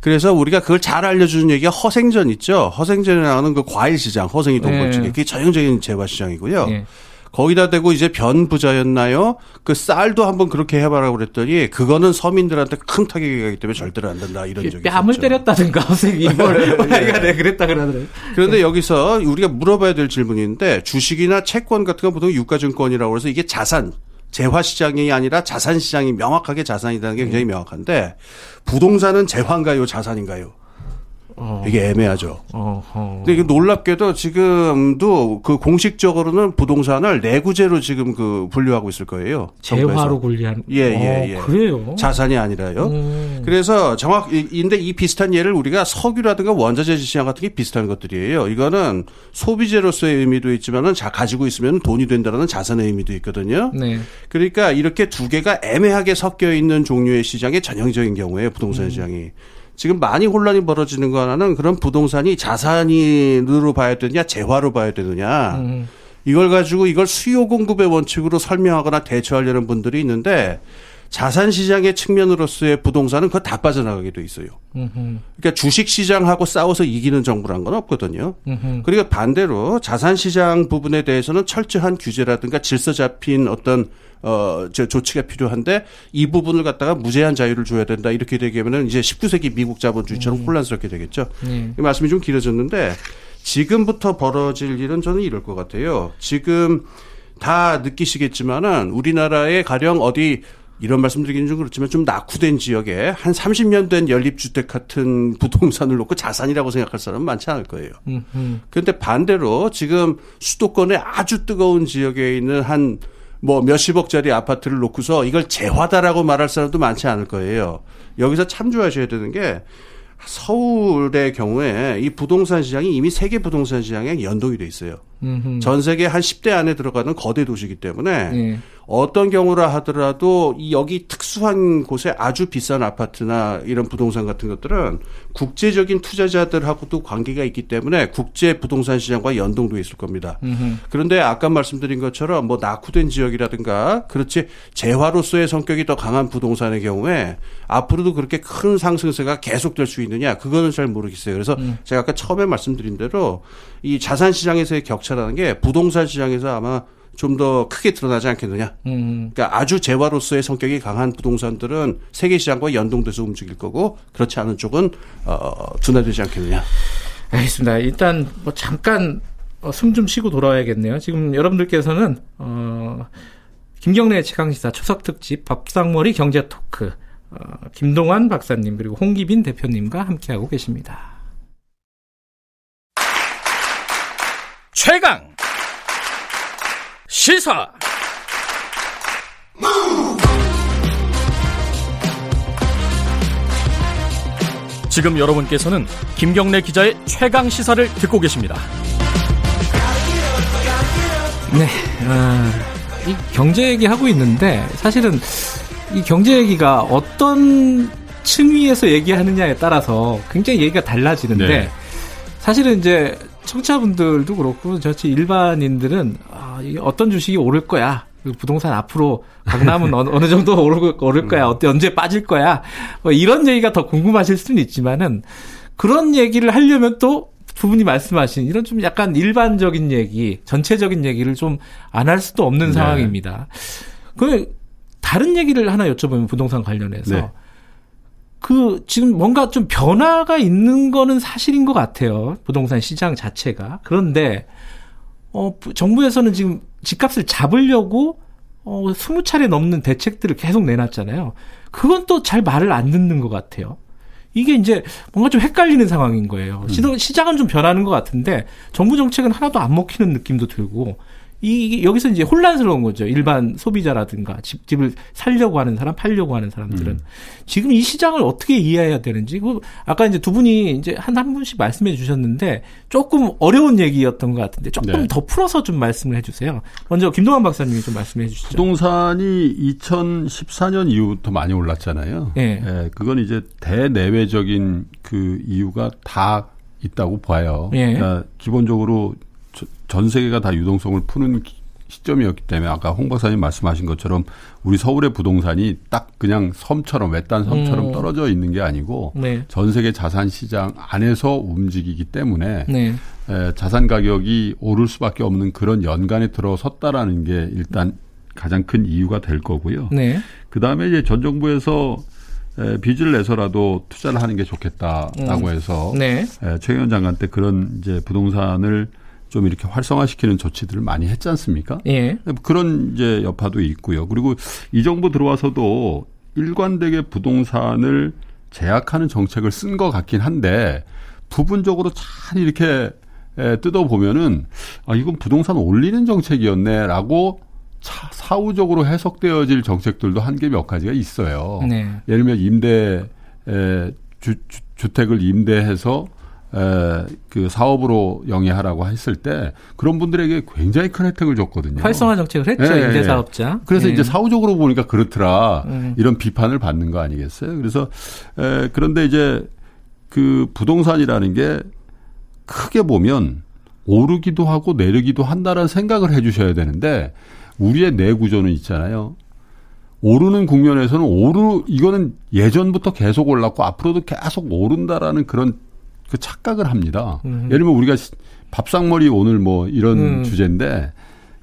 그래서 우리가 그걸 잘 알려주는 얘기가 허생전 있죠. 허생전에 나오는 그 과일 시장, 허생이 돈벌찌개. 네. 그게 전형적인 재화 시장이고요. 네. 거기다 대고 이제 변 부자였나요? 그 쌀도 한번 그렇게 해봐라고 그랬더니 그거는 서민들한테 큰 타격이 가기 때문에 절대로 안 된다 이런 적이 뺨을 있었죠. 때렸다든가 허생이 뭘 내가 네. 그랬다 그러더라고요. 그런데 여기서 우리가 물어봐야 될 질문인데 주식이나 채권 같은 건 보통 유가증권이라고 해서 이게 자산 재화 시장이 아니라 자산 시장이 명확하게 자산이라는 게 굉장히 명확한데 부동산은 재화인가요, 자산인가요? 어. 이게 애매하죠. 어허. 근데 이게 놀랍게도 지금도 그 공식적으로는 부동산을 내구재로 지금 그 분류하고 있을 거예요. 재화로 분류한. 예, 예, 예. 그래요? 자산이 아니라요. 음. 그래서 정확, 인데 이 비슷한 예를 우리가 석유라든가 원자재 시장 같은 게 비슷한 것들이에요. 이거는 소비재로서의 의미도 있지만은 자, 가지고 있으면 돈이 된다는 자산의 의미도 있거든요. 네. 그러니까 이렇게 두 개가 애매하게 섞여 있는 종류의 시장의 전형적인 경우에 부동산 음. 시장이. 지금 많이 혼란이 벌어지는 거 하나는 그런 부동산이 자산으로 봐야 되느냐 재화로 봐야 되느냐 음. 이걸 가지고 이걸 수요 공급의 원칙으로 설명하거나 대처하려는 분들이 있는데 자산 시장의 측면으로서의 부동산은 그거 다 빠져나가게 돼 있어요. 음흠. 그러니까 주식 시장하고 싸워서 이기는 정부란 건 없거든요. 음흠. 그리고 반대로 자산 시장 부분에 대해서는 철저한 규제라든가 질서 잡힌 어떤 어, 저 조치가 필요한데 이 부분을 갖다가 무제한 자유를 줘야 된다. 이렇게 되게하면은 이제 19세기 미국 자본주의처럼 음. 혼란스럽게 되겠죠. 음. 말씀이 좀 길어졌는데 지금부터 벌어질 일은 저는 이럴 것 같아요. 지금 다 느끼시겠지만은 우리나라에 가령 어디 이런 말씀드리기는 좀 그렇지만 좀 낙후된 지역에 한 30년 된 연립주택 같은 부동산을 놓고 자산이라고 생각할 사람은 많지 않을 거예요. 그런데 반대로 지금 수도권의 아주 뜨거운 지역에 있는 한 뭐 몇십억짜리 아파트를 놓고서 이걸 재화다라고 말할 사람도 많지 않을 거예요. 여기서 참조하셔야 되는 게 서울의 경우에 이 부동산 시장이 이미 세계 부동산 시장에 연동이 돼 있어요. 음흠. 전 세계 한 10대 안에 들어가는 거대 도시이기 때문에 네. 어떤 경우라 하더라도 이 여기 특수한 곳에 아주 비싼 아파트나 이런 부동산 같은 것들은 국제적인 투자자들하고도 관계가 있기 때문에 국제 부동산 시장과 연동도 있을 겁니다. 음흠. 그런데 아까 말씀드린 것처럼 뭐 낙후된 지역이라든가 그렇지 재화로서의 성격이 더 강한 부동산의 경우에 앞으로도 그렇게 큰 상승세가 계속될 수 있느냐 그거는 잘 모르겠어요. 그래서 음. 제가 아까 처음에 말씀드린 대로 이 자산 시장에서의 격차 라는 게 부동산 시장에서 아마 좀 더 크게 드러나지 않겠느냐. 음. 그러니까 아주 재화로서의 성격이 강한 부동산들은 세계 시장과 연동돼서 움직일 거고 그렇지 않은 쪽은 어, 둔화되지 않겠느냐. 알겠습니다. 일단 뭐 잠깐 어, 숨좀 쉬고 돌아와야겠네요. 지금 여러분들께서는 어, 김경래 최강시사 추석 특집 밥상머리 경제 토크 어, 김동환 박사님 그리고 홍기빈 대표님과 함께하고 계십니다. 최강 시사 지금 여러분께서는 김경래 기자의 최강 시사를 듣고 계십니다. 네, 아, 이 경제 얘기 하고 있는데 사실은 이 경제 얘기가 어떤 층위에서 얘기하느냐에 따라서 굉장히 얘기가 달라지는데 네. 사실은 이제 청취자분들도 그렇고 저치 일반인들은 아, 어떤 주식이 오를 거야. 그 부동산 앞으로 강남은 어느, 어느 정도 오를, 오를 거야. 어때 언제 빠질 거야. 뭐 이런 얘기가 더 궁금하실 수는 있지만은 그런 얘기를 하려면 또 부분이 말씀하신 이런 좀 약간 일반적인 얘기, 전체적인 얘기를 좀 안 할 수도 없는 네. 상황입니다. 그 다른 얘기를 하나 여쭤보면 부동산 관련해서 네. 그 지금 뭔가 좀 변화가 있는 거는 사실인 것 같아요. 부동산 시장 자체가. 그런데 어 정부에서는 지금 집값을 잡으려고 어 20차례 넘는 대책들을 계속 내놨잖아요. 그건 또 잘 말을 안 듣는 것 같아요. 이게 이제 뭔가 좀 헷갈리는 상황인 거예요. 음. 시장은 좀 변하는 것 같은데 정부 정책은 하나도 안 먹히는 느낌도 들고 이 여기서 이제 혼란스러운 거죠. 일반 소비자라든가 집 집을 살려고 하는 사람, 팔려고 하는 사람들은 음. 지금 이 시장을 어떻게 이해해야 되는지. 그 아까 이제 두 분이 이제 한 한 분씩 말씀해 주셨는데 조금 어려운 얘기였던 것 같은데 조금 네. 더 풀어서 좀 말씀을 해 주세요. 먼저 김동환 박사님이 좀 말씀해 주시죠. 부동산이 2014년 이후부터 많이 올랐잖아요. 네. 네 그건 이제 대내외적인 그 이유가 다 있다고 봐요. 네. 그러니까 기본적으로 전 세계가 다 유동성을 푸는 시점이었기 때문에 아까 홍 박사님 말씀하신 것처럼 우리 서울의 부동산이 딱 그냥 섬처럼 외딴 섬처럼 음. 떨어져 있는 게 아니고 네. 전 세계 자산 시장 안에서 움직이기 때문에 네. 에, 자산 가격이 오를 수밖에 없는 그런 연간에 들어섰다라는 게 일단 가장 큰 이유가 될 거고요. 네. 그 다음에 이제 전 정부에서 에, 빚을 내서라도 투자를 하는 게 좋겠다라고 음. 해서 네. 에, 장관 때 그런 이제 부동산을 좀 이렇게 활성화시키는 조치들을 많이 했지 않습니까? 예. 그런 이제 여파도 있고요. 그리고 이 정부 들어와서도 일관되게 부동산을 제약하는 정책을 쓴 것 같긴 한데 부분적으로 잘 이렇게 뜯어 보면은 아 이건 부동산 올리는 정책이었네라고 차, 사후적으로 해석되어질 정책들도 한개몇 가지가 있어요. 네. 예를 들면 임대 에, 주, 주, 주택을 임대해서 에, 그 사업으로 영위하라고 했을 때 그런 분들에게 굉장히 큰 혜택을 줬거든요. 활성화 정책을 했죠. 예, 임대사업자. 그래서 예. 이제 사후적으로 보니까 그렇더라. 예. 이런 비판을 받는 거 아니겠어요? 그래서 에, 그런데 이제 그 부동산이라는 게 크게 보면 오르기도 하고 내리기도 한다는 생각을 해 주셔야 되는데 우리의 내 구조는 있잖아요. 오르는 국면에서는 오르 이거는 예전부터 계속 올랐고 앞으로도 계속 오른다라는 그런 그 착각을 합니다. 음. 예를 들면 우리가 밥상머리 오늘 뭐 이런 음. 주제인데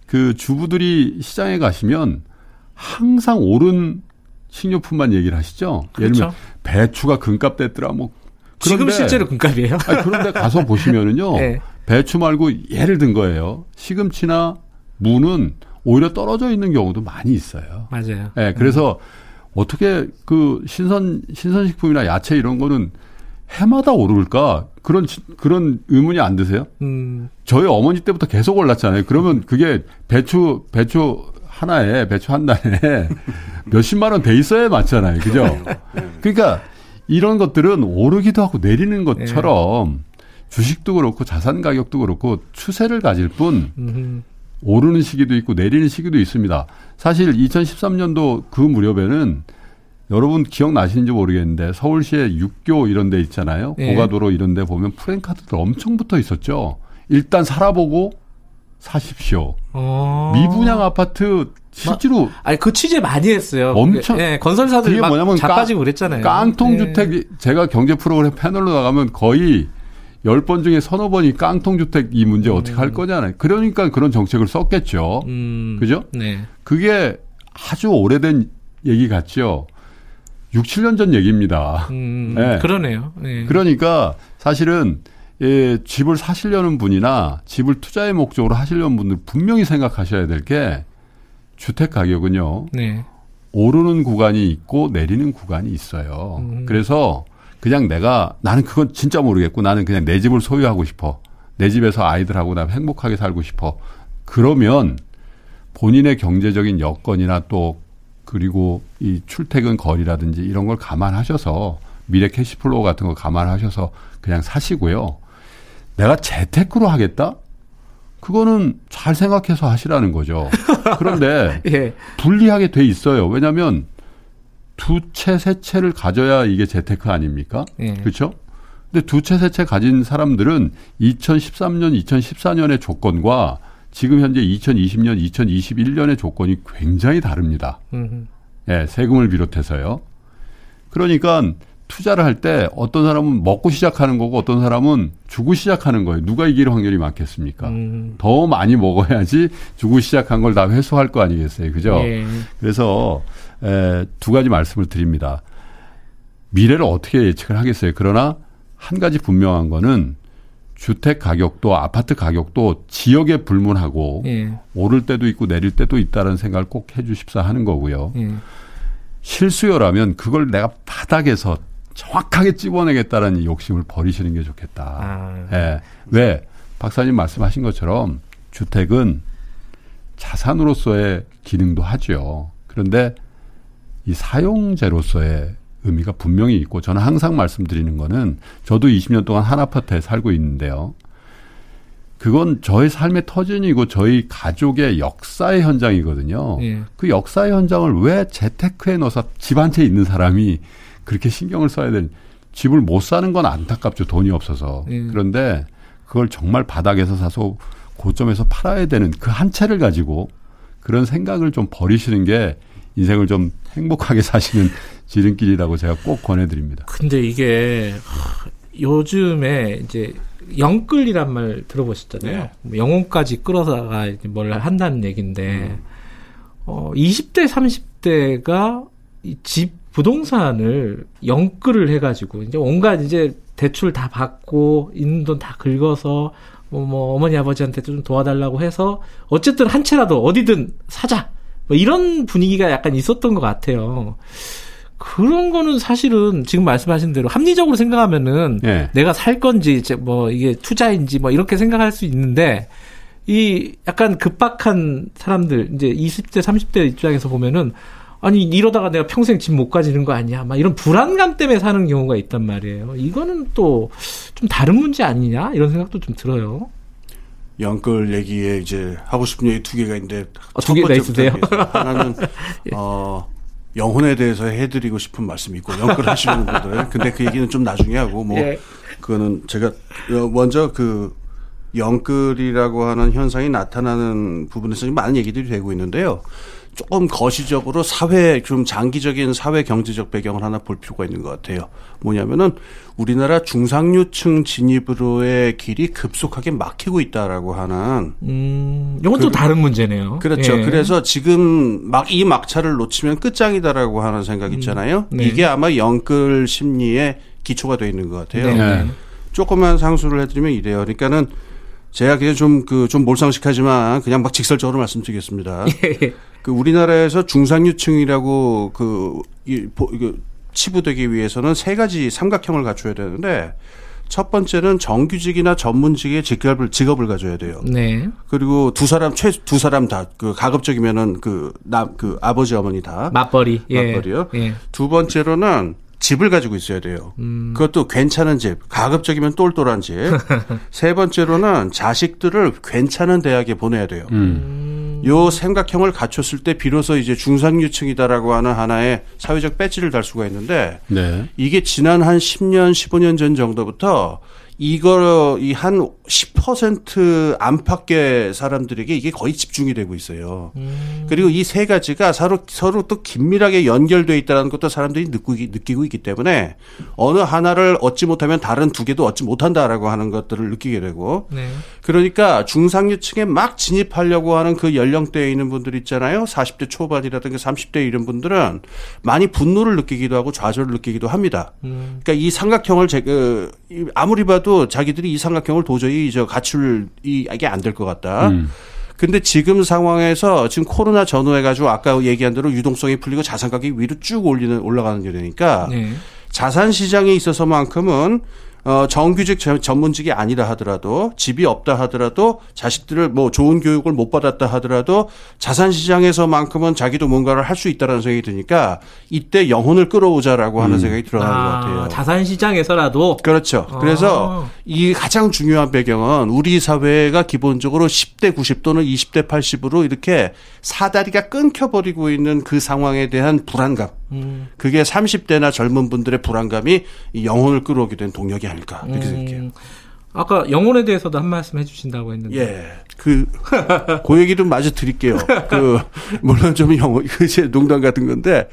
그 주부들이 시장에 가시면 항상 오른 식료품만 얘기를 하시죠. 그렇죠. 예를 들면 배추가 금값 됐더라 뭐 지금 실제로 금값이에요. 아니, 그런데 가서 보시면은요. 네. 배추 말고 예를 든 거예요. 시금치나 무는 오히려 떨어져 있는 경우도 많이 있어요. 맞아요. 네, 그래서 음. 어떻게 그 신선 신선식품이나 야채 이런 거는 해마다 오를까? 그런 그런 의문이 안 드세요? 음. 저희 어머니 때부터 계속 올랐잖아요. 그러면 그게 배추 배추 하나에 배추 한 단에 몇십만 원 돼 있어야 맞잖아요. 그죠? 그러니까 이런 것들은 오르기도 하고 내리는 것처럼 주식도 그렇고 자산 가격도 그렇고 추세를 가질 뿐 음흠. 오르는 시기도 있고 내리는 시기도 있습니다. 사실 2013년도 그 무렵에는 여러분 기억나시는지 모르겠는데 서울시에 육교 이런 데 있잖아요. 예. 고가도로 이런 데 보면 프랜카드들 엄청 붙어 있었죠. 일단 살아보고 사십시오. 어. 미분양 아파트 실제로 마, 아니 그 취재 많이 했어요. 엄청 예, 건설사들이 막 뭐냐면 자빠지고 그랬잖아요. 깡통 주택 예. 제가 경제 프로그램 패널로 나가면 거의 10번 중에 서너 번이 깡통 주택 이 문제 어떻게 할 음. 거냐는 그러니까 그런 정책을 썼겠죠. 음. 그죠? 네. 그게 아주 오래된 얘기 같죠. 6, 7년 전 얘기입니다. 음, 네. 그러네요. 네. 그러니까 사실은 예, 집을 사시려는 분이나 집을 투자의 목적으로 하시려는 분들 분명히 생각하셔야 될 게 주택 가격은요. 네. 오르는 구간이 있고 내리는 구간이 있어요. 음. 그래서 그냥 내가 나는 그건 진짜 모르겠고 나는 그냥 내 집을 소유하고 싶어. 내 집에서 아이들하고 나 행복하게 살고 싶어. 그러면 본인의 경제적인 여건이나 또 그리고 이 출퇴근 거리라든지 이런 걸 감안하셔서 미래 cash flow 같은 거 감안하셔서 그냥 사시고요. 내가 재테크로 하겠다? 그거는 잘 생각해서 하시라는 거죠. 그런데 예. 불리하게 돼 있어요. 왜냐하면 두 채, 세 채를 가져야 이게 재테크 아닙니까? 예. 그렇죠? 근데 두 채, 세 채 가진 사람들은 2013년, 2014년의 조건과 지금 현재 2020년, 2021년의 조건이 굉장히 다릅니다. 예, 세금을 비롯해서요. 그러니까 투자를 할 때 어떤 사람은 먹고 시작하는 거고 어떤 사람은 주고 시작하는 거예요. 누가 이길 확률이 많겠습니까? 음. 더 많이 먹어야지 주고 시작한 걸 다 회수할 거 아니겠어요. 그죠? 예. 그래서 에, 두 가지 말씀을 드립니다. 미래를 어떻게 예측을 하겠어요. 그러나 한 가지 분명한 거는 주택 가격도 아파트 가격도 지역에 불문하고 예. 오를 때도 있고 내릴 때도 있다는 생각을 꼭 해주십사 하는 거고요. 예. 실수요라면 그걸 내가 바닥에서 정확하게 찝어내겠다는 욕심을 버리시는 게 좋겠다. 아. 예. 왜 박사님 말씀하신 것처럼 주택은 자산으로서의 기능도 하죠. 그런데 이 사용재로서의 의미가 분명히 있고 저는 항상 말씀드리는 거는 저도 20년 동안 한 아파트에 살고 있는데요. 그건 저의 삶의 터전이고 저희 가족의 역사의 현장이거든요. 예. 그 역사의 현장을 왜 재테크에 넣어서 집 한 채 있는 사람이 그렇게 신경을 써야 되는 집을 못 사는 건 안타깝죠. 돈이 없어서. 예. 그런데 그걸 정말 바닥에서 사서 고점에서 팔아야 되는 그 한 채를 가지고 그런 생각을 좀 버리시는 게 인생을 좀 행복하게 사시는 지름길이라고 제가 꼭 권해드립니다. 근데 이게 요즘에 이제 영끌이란 말 들어보셨잖아요. 네. 뭐 영혼까지 끌어다가 뭘 한다는 얘기인데 음. 어 20대 30대가 집 부동산을 영끌을 해가지고 이제 온갖 이제 대출 다 받고 있는 돈 다 긁어서 뭐, 뭐 어머니 아버지한테 좀 도와달라고 해서 어쨌든 한 채라도 어디든 사자 뭐 이런 분위기가 약간 있었던 것 같아요. 그런 거는 사실은 지금 말씀하신 대로 합리적으로 생각하면은 네. 내가 살 건지 뭐 이게 투자인지 뭐 이렇게 생각할 수 있는데 이 약간 급박한 사람들 이제 20대 30대 입장에서 보면은 아니 이러다가 내가 평생 집 못 가지는 거 아니야 막 이런 불안감 때문에 사는 경우가 있단 말이에요. 이거는 또 좀 다른 문제 아니냐 이런 생각도 좀 들어요. 영끌 얘기에 이제 하고 싶은 얘기 두 개가 있는데 어, 두 개가 있으세요? 하나는 예. 어 영혼에 대해서 해드리고 싶은 말씀이 있고 영끌 하시는 분들 근데 그 얘기는 좀 나중에 하고 뭐 예. 그거는 제가 어, 먼저 그 영끌이라고 하는 현상이 나타나는 부분에서 많은 얘기들이 되고 있는데요. 조금 거시적으로 사회 좀 장기적인 사회 경제적 배경을 하나 볼 필요가 있는 것 같아요. 뭐냐면은 우리나라 중상류층 진입으로의 길이 급속하게 막히고 있다라고 하는. 음, 이건 또 그, 다른 문제네요. 그렇죠. 예. 그래서 지금 막 이 막차를 놓치면 끝장이다라고 하는 생각 음, 있잖아요. 음, 네. 이게 아마 영끌 심리의 기초가 되어 있는 것 같아요. 네. 네. 조금만 상수를 해드리면 이래요. 그러니까는 제가 그냥 좀 그 좀 몰상식하지만 그냥 막 직설적으로 말씀드리겠습니다. 예. 그 우리나라에서 중상류층이라고 그, 이, 그 치부되기 위해서는 세 가지 삼각형을 갖춰야 되는데 첫 번째는 정규직이나 전문직의 직업을 직업을 가져야 돼요. 네. 그리고 두 사람 최 두 사람 다 그 가급적이면은 그 남그 그 아버지 어머니 다 맞벌이 예. 맞벌이요. 예. 두 번째로는 집을 가지고 있어야 돼요. 음. 그것도 괜찮은 집, 가급적이면 똘똘한 집. 세 번째로는 자식들을 괜찮은 대학에 보내야 돼요. 음. 요 생각형을 갖췄을 때 비로소 이제 중상류층이다라고 하는 하나의 사회적 배지를 달 수가 있는데 네. 이게 지난 한 10년, 15년 전 정도부터 이거 이 한 10% 안팎의 사람들에게 이게 거의 집중이 되고 있어요. 음. 그리고 이 세 가지가 서로 서로 또 긴밀하게 연결돼 있다는 것도 사람들이 느끼기, 느끼고 있기 때문에 어느 하나를 얻지 못하면 다른 두 개도 얻지 못한다라고 하는 것들을 느끼게 되고 네. 그러니까 중상류층에 막 진입하려고 하는 그 연령대에 있는 분들 있잖아요. 40대 초반이라든가 30대 이런 분들은 많이 분노를 느끼기도 하고 좌절을 느끼기도 합니다. 음. 그러니까 이 삼각형을 제, 그, 아무리 봐도 자기들이 이 삼각형을 도저히 저 가출 이게 안 될 것 같다. 음. 근데 지금 상황에서 지금 코로나 전후해 가지고 아까 얘기한 대로 유동성이 풀리고 자산 가격이 위로 쭉 올리는 올라가는 게 되니까 네. 자산 시장에 있어서만큼은 어, 정규직 전문직이 아니라 하더라도 집이 없다 하더라도 자식들을 뭐 좋은 교육을 못 받았다 하더라도 자산 시장에서만큼은 자기도 뭔가를 할 수 있다라는 생각이 드니까 이때 영혼을 끌어오자라고 하는 음. 생각이 들어가는 아, 것 같아요. 자산 시장에서라도 그렇죠. 아. 그래서 이 가장 중요한 배경은 우리 사회가 기본적으로 10대 90 또는 20대 80으로 이렇게 사다리가 끊겨 버리고 있는 그 상황에 대한 불안감. 음. 그게 30대나 젊은 분들의 불안감이 영혼을 끌어오게 된 동력이 아닐까 이렇게 음. 생각해요. 아까 영혼에 대해서도 한 말씀 해주신다고 했는데. 예. 그, 그 얘기 좀 마저 드릴게요. 그, 물론 좀 영혼, 그 제 농담 같은 건데,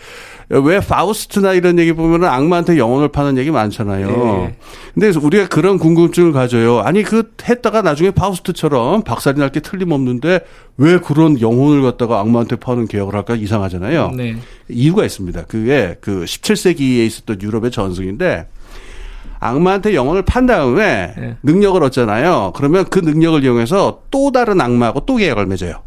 왜 파우스트나 이런 얘기 보면은 악마한테 영혼을 파는 얘기 많잖아요. 예. 근데 우리가 그런 궁금증을 가져요. 아니, 그 했다가 나중에 파우스트처럼 박살이 날 게 틀림없는데 왜 그런 영혼을 갖다가 악마한테 파는 개혁을 할까 이상하잖아요. 네. 이유가 있습니다. 그게 그 17세기에 있었던 유럽의 전승인데 악마한테 영혼을 판 다음에 네. 능력을 얻잖아요. 그러면 그 능력을 이용해서 또 다른 악마하고 또 계약을 맺어요.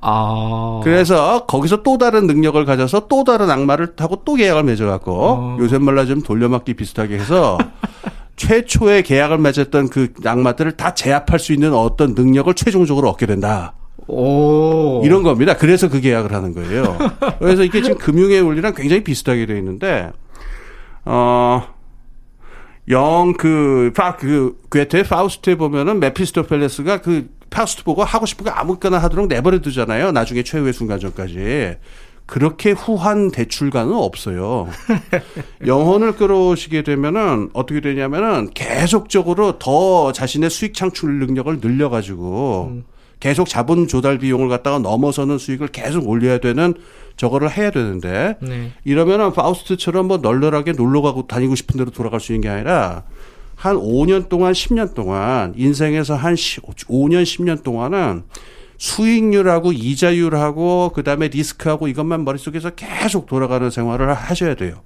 아. 그래서 거기서 또 다른 능력을 가져서 또 다른 악마를 타고 또 계약을 맺어갖고 어. 요새 말로 좀 돌려막기 비슷하게 해서 최초의 계약을 맺었던 그 악마들을 다 제압할 수 있는 어떤 능력을 최종적으로 얻게 된다. 오. 이런 겁니다. 그래서 그 계약을 하는 거예요. 그래서 이게 지금 금융의 원리랑 굉장히 비슷하게 되어 있는데, 어, 영, 그, 파, 그, 괴테 파우스트에 보면은 메피스토펠레스가 그 파우스트 보고 하고 싶은 거 아무거나 하도록 내버려 두잖아요. 나중에 최후의 순간 전까지. 그렇게 후한 대출가는 없어요. 영혼을 끌어오시게 되면은 어떻게 되냐면은 계속적으로 더 자신의 수익 창출 능력을 늘려가지고 음. 계속 자본 조달 비용을 갖다가 넘어서는 수익을 계속 올려야 되는 저거를 해야 되는데 네. 이러면은 파우스트처럼 뭐 널널하게 놀러 가고 다니고 싶은 대로 돌아갈 수 있는 게 아니라 한 5년 동안 10년 동안 인생에서 한 5년 10년 동안은 수익률하고 이자율하고 그다음에 리스크하고 이것만 머릿속에서 계속 돌아가는 생활을 하셔야 돼요.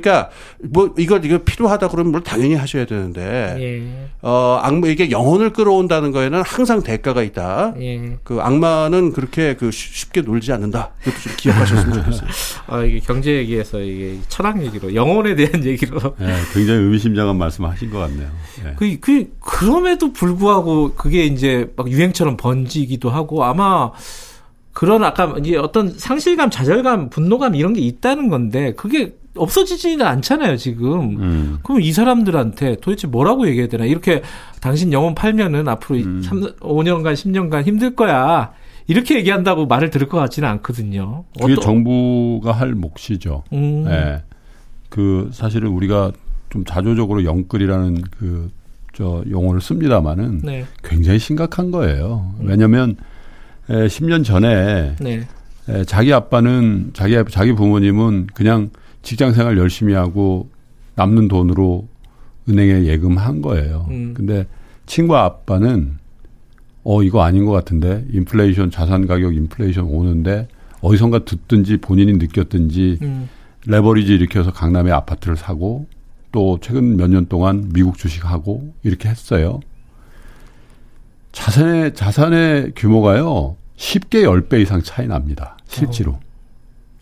그러니까 뭐 이걸 이거 필요하다 그러면 뭘 당연히 하셔야 되는데 예. 어 악마 이게 영혼을 끌어온다는 거에는 항상 대가가 있다. 예. 그 악마는 그렇게 그 쉽게 놀지 않는다. 그것도 좀 기억하셨으면 좋겠어요. 아 이게 경제 얘기에서 이게 철학 얘기로 영혼에 대한 얘기로 네, 굉장히 의미심장한 말씀하신 것 같네요. 네. 그, 그 그럼에도 불구하고 그게 이제 막 유행처럼 번지기도 하고 아마 그런 아까 이제 어떤 상실감, 좌절감, 분노감 이런 게 있다는 건데 그게 없어지지는 않잖아요, 지금. 음. 그럼 이 사람들한테 도대체 뭐라고 얘기해야 되나? 이렇게 당신 영혼 팔면은 앞으로 음. 3, 5년간, 10년간 힘들 거야. 이렇게 얘기한다고 말을 들을 것 같지는 않거든요. 그게 어떠... 정부가 할 몫이죠. 음. 네. 그 사실은 우리가 좀 자조적으로 영끌이라는 그 저 용어를 씁니다마는 네. 굉장히 심각한 거예요. 음. 왜냐하면 에, 10년 전에 네. 에, 자기 아빠는 자기 자기 부모님은 그냥 직장 생활 열심히 하고 남는 돈으로 은행에 예금한 거예요. 음. 근데 친구 아빠는 어 이거 아닌 것 같은데 인플레이션 자산 가격 인플레이션 오는데 어디선가 듣든지 본인이 느꼈든지 음. 레버리지 일으켜서 강남에 아파트를 사고 또 최근 몇 년 동안 미국 주식하고 이렇게 했어요. 자산의 자산의 규모가요 쉽게 10배 이상 차이 납니다. 실제로. 어.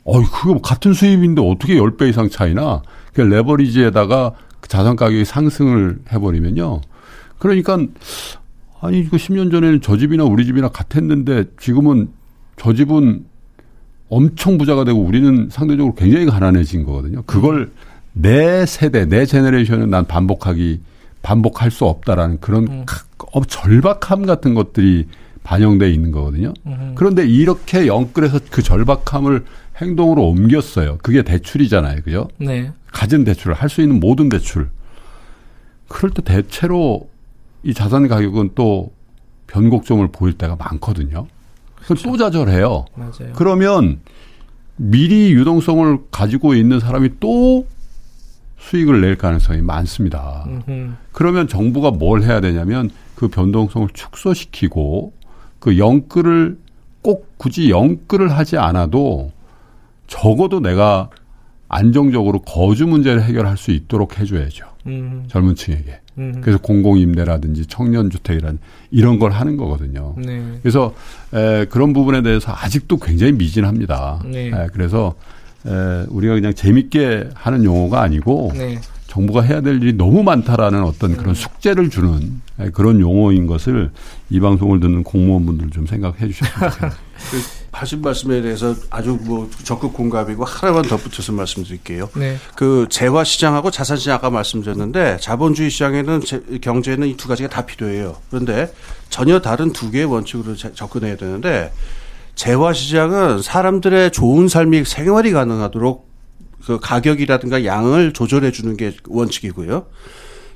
어이 그거 같은 수입인데 어떻게 10배 이상 차이나? 그 레버리지에다가 자산 가격이 상승을 해버리면요. 그러니까 아니 이거 10년 전에는 저 집이나 우리 집이나 같았는데 지금은 저 집은 엄청 부자가 되고 우리는 상대적으로 굉장히 가난해진 거거든요. 그걸 내 세대, 내 제너레이션은 난 반복하기 반복할 수 없다라는 그런 음. 어, 절박함 같은 것들이 반영돼 있는 거거든요. 음. 그런데 이렇게 영끌에서 그 절박함을 행동으로 옮겼어요. 그게 대출이잖아요. 그죠? 네. 가진 대출을 할 수 있는 모든 대출. 그럴 때 대체로 이 자산 가격은 또 변곡점을 보일 때가 많거든요. 그렇죠. 또 좌절해요. 맞아요. 그러면 미리 유동성을 가지고 있는 사람이 또 수익을 낼 가능성이 많습니다. 음흠. 그러면 정부가 뭘 해야 되냐면 그 변동성을 축소시키고 그 영끌을 꼭 굳이 영끌을 하지 않아도 적어도 내가 안정적으로 거주 문제를 해결할 수 있도록 해줘야죠. 음. 젊은 층에게. 음. 그래서 공공임대라든지 청년주택이라든 이런 걸 하는 거거든요. 네. 그래서 에, 그런 부분에 대해서 아직도 굉장히 미진합니다. 네. 에, 그래서 에, 우리가 그냥 재밌게 하는 용어가 아니고 네. 정부가 해야 될 일이 너무 많다라는 어떤 그런 음. 숙제를 주는 그런 용어인 것을 이 방송을 듣는 공무원분들 좀 생각해 주셨으면 좋겠습니다. 하신 말씀에 대해서 아주 뭐 적극 공감이고 하나만 덧붙여서 말씀드릴게요. 네. 그 재화 시장하고 자산 시장 아까 말씀드렸는데 자본주의 시장에는 경제는 이 두 가지가 다 필요해요. 그런데 전혀 다른 두 개의 원칙으로 접근해야 되는데 재화 시장은 사람들의 좋은 삶이 생활이 가능하도록 그 가격이라든가 양을 조절해 주는 게 원칙이고요.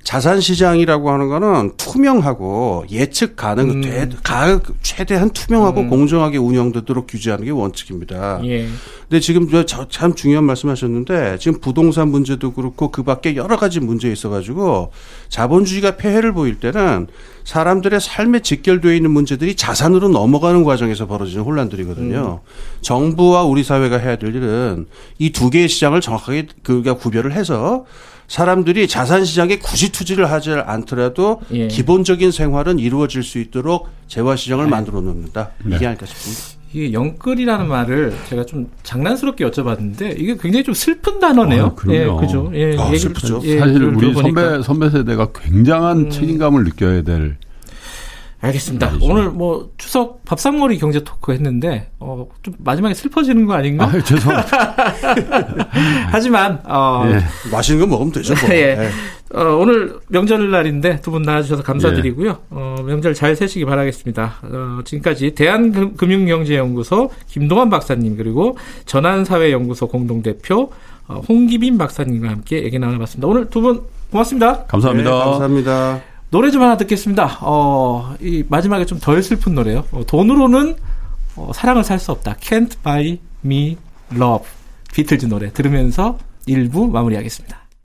자산 시장이라고 하는 거는 투명하고 예측 가능, 음. 되, 가, 최대한 투명하고 음. 공정하게 운영되도록 규제하는 게 원칙입니다. 예. 근데 지금 참 중요한 말씀 하셨는데 지금 부동산 문제도 그렇고 그 밖에 여러 가지 문제 있어가지고 자본주의가 폐해를 보일 때는 사람들의 삶에 직결되어 있는 문제들이 자산으로 넘어가는 과정에서 벌어지는 혼란들이거든요. 음. 정부와 우리 사회가 해야 될 일은 이 두 개의 시장을 정확하게 그가 구별을 해서 사람들이 자산 시장에 굳이 투지를 하지 않더라도 예. 기본적인 생활은 이루어질 수 있도록 재화 시장을 네. 만들어 놓는다. 이게 네. 아닐까 싶습니다. 이게 영끌이라는 말을 제가 좀 장난스럽게 여쭤봤는데 이게 굉장히 좀 슬픈 단어네요. 아, 예, 그죠. 예, 아, 슬프죠. 예, 사실 우리 선배 선배 세대가 굉장한 음. 책임감을 느껴야 될 알겠습니다. 말이죠. 오늘 뭐 추석 밥상머리 경제 토크 했는데 어, 좀 마지막에 슬퍼지는 거 아닌가? 아, 죄송합니다. 하지만 어, 예. 맛있는 거 먹으면 되죠. 뭐. 예. 예. 어, 오늘 명절 날인데 두 분 나와주셔서 감사드리고요. 예. 어, 명절 잘 세시기 바라겠습니다. 어, 지금까지 대한금융경제연구소 김동환 박사님 그리고 전환사회연구소 공동대표 어, 홍기빈 박사님과 함께 얘기 나눠봤습니다. 오늘 두 분 고맙습니다. 감사합니다. 네, 감사합니다. 노래 좀 하나 듣겠습니다. 어, 이 마지막에 좀 덜 슬픈 노래요. 어, 돈으로는 어, 사랑을 살 수 없다. Can't buy me love. 비틀즈 노래 들으면서 1부 마무리하겠습니다.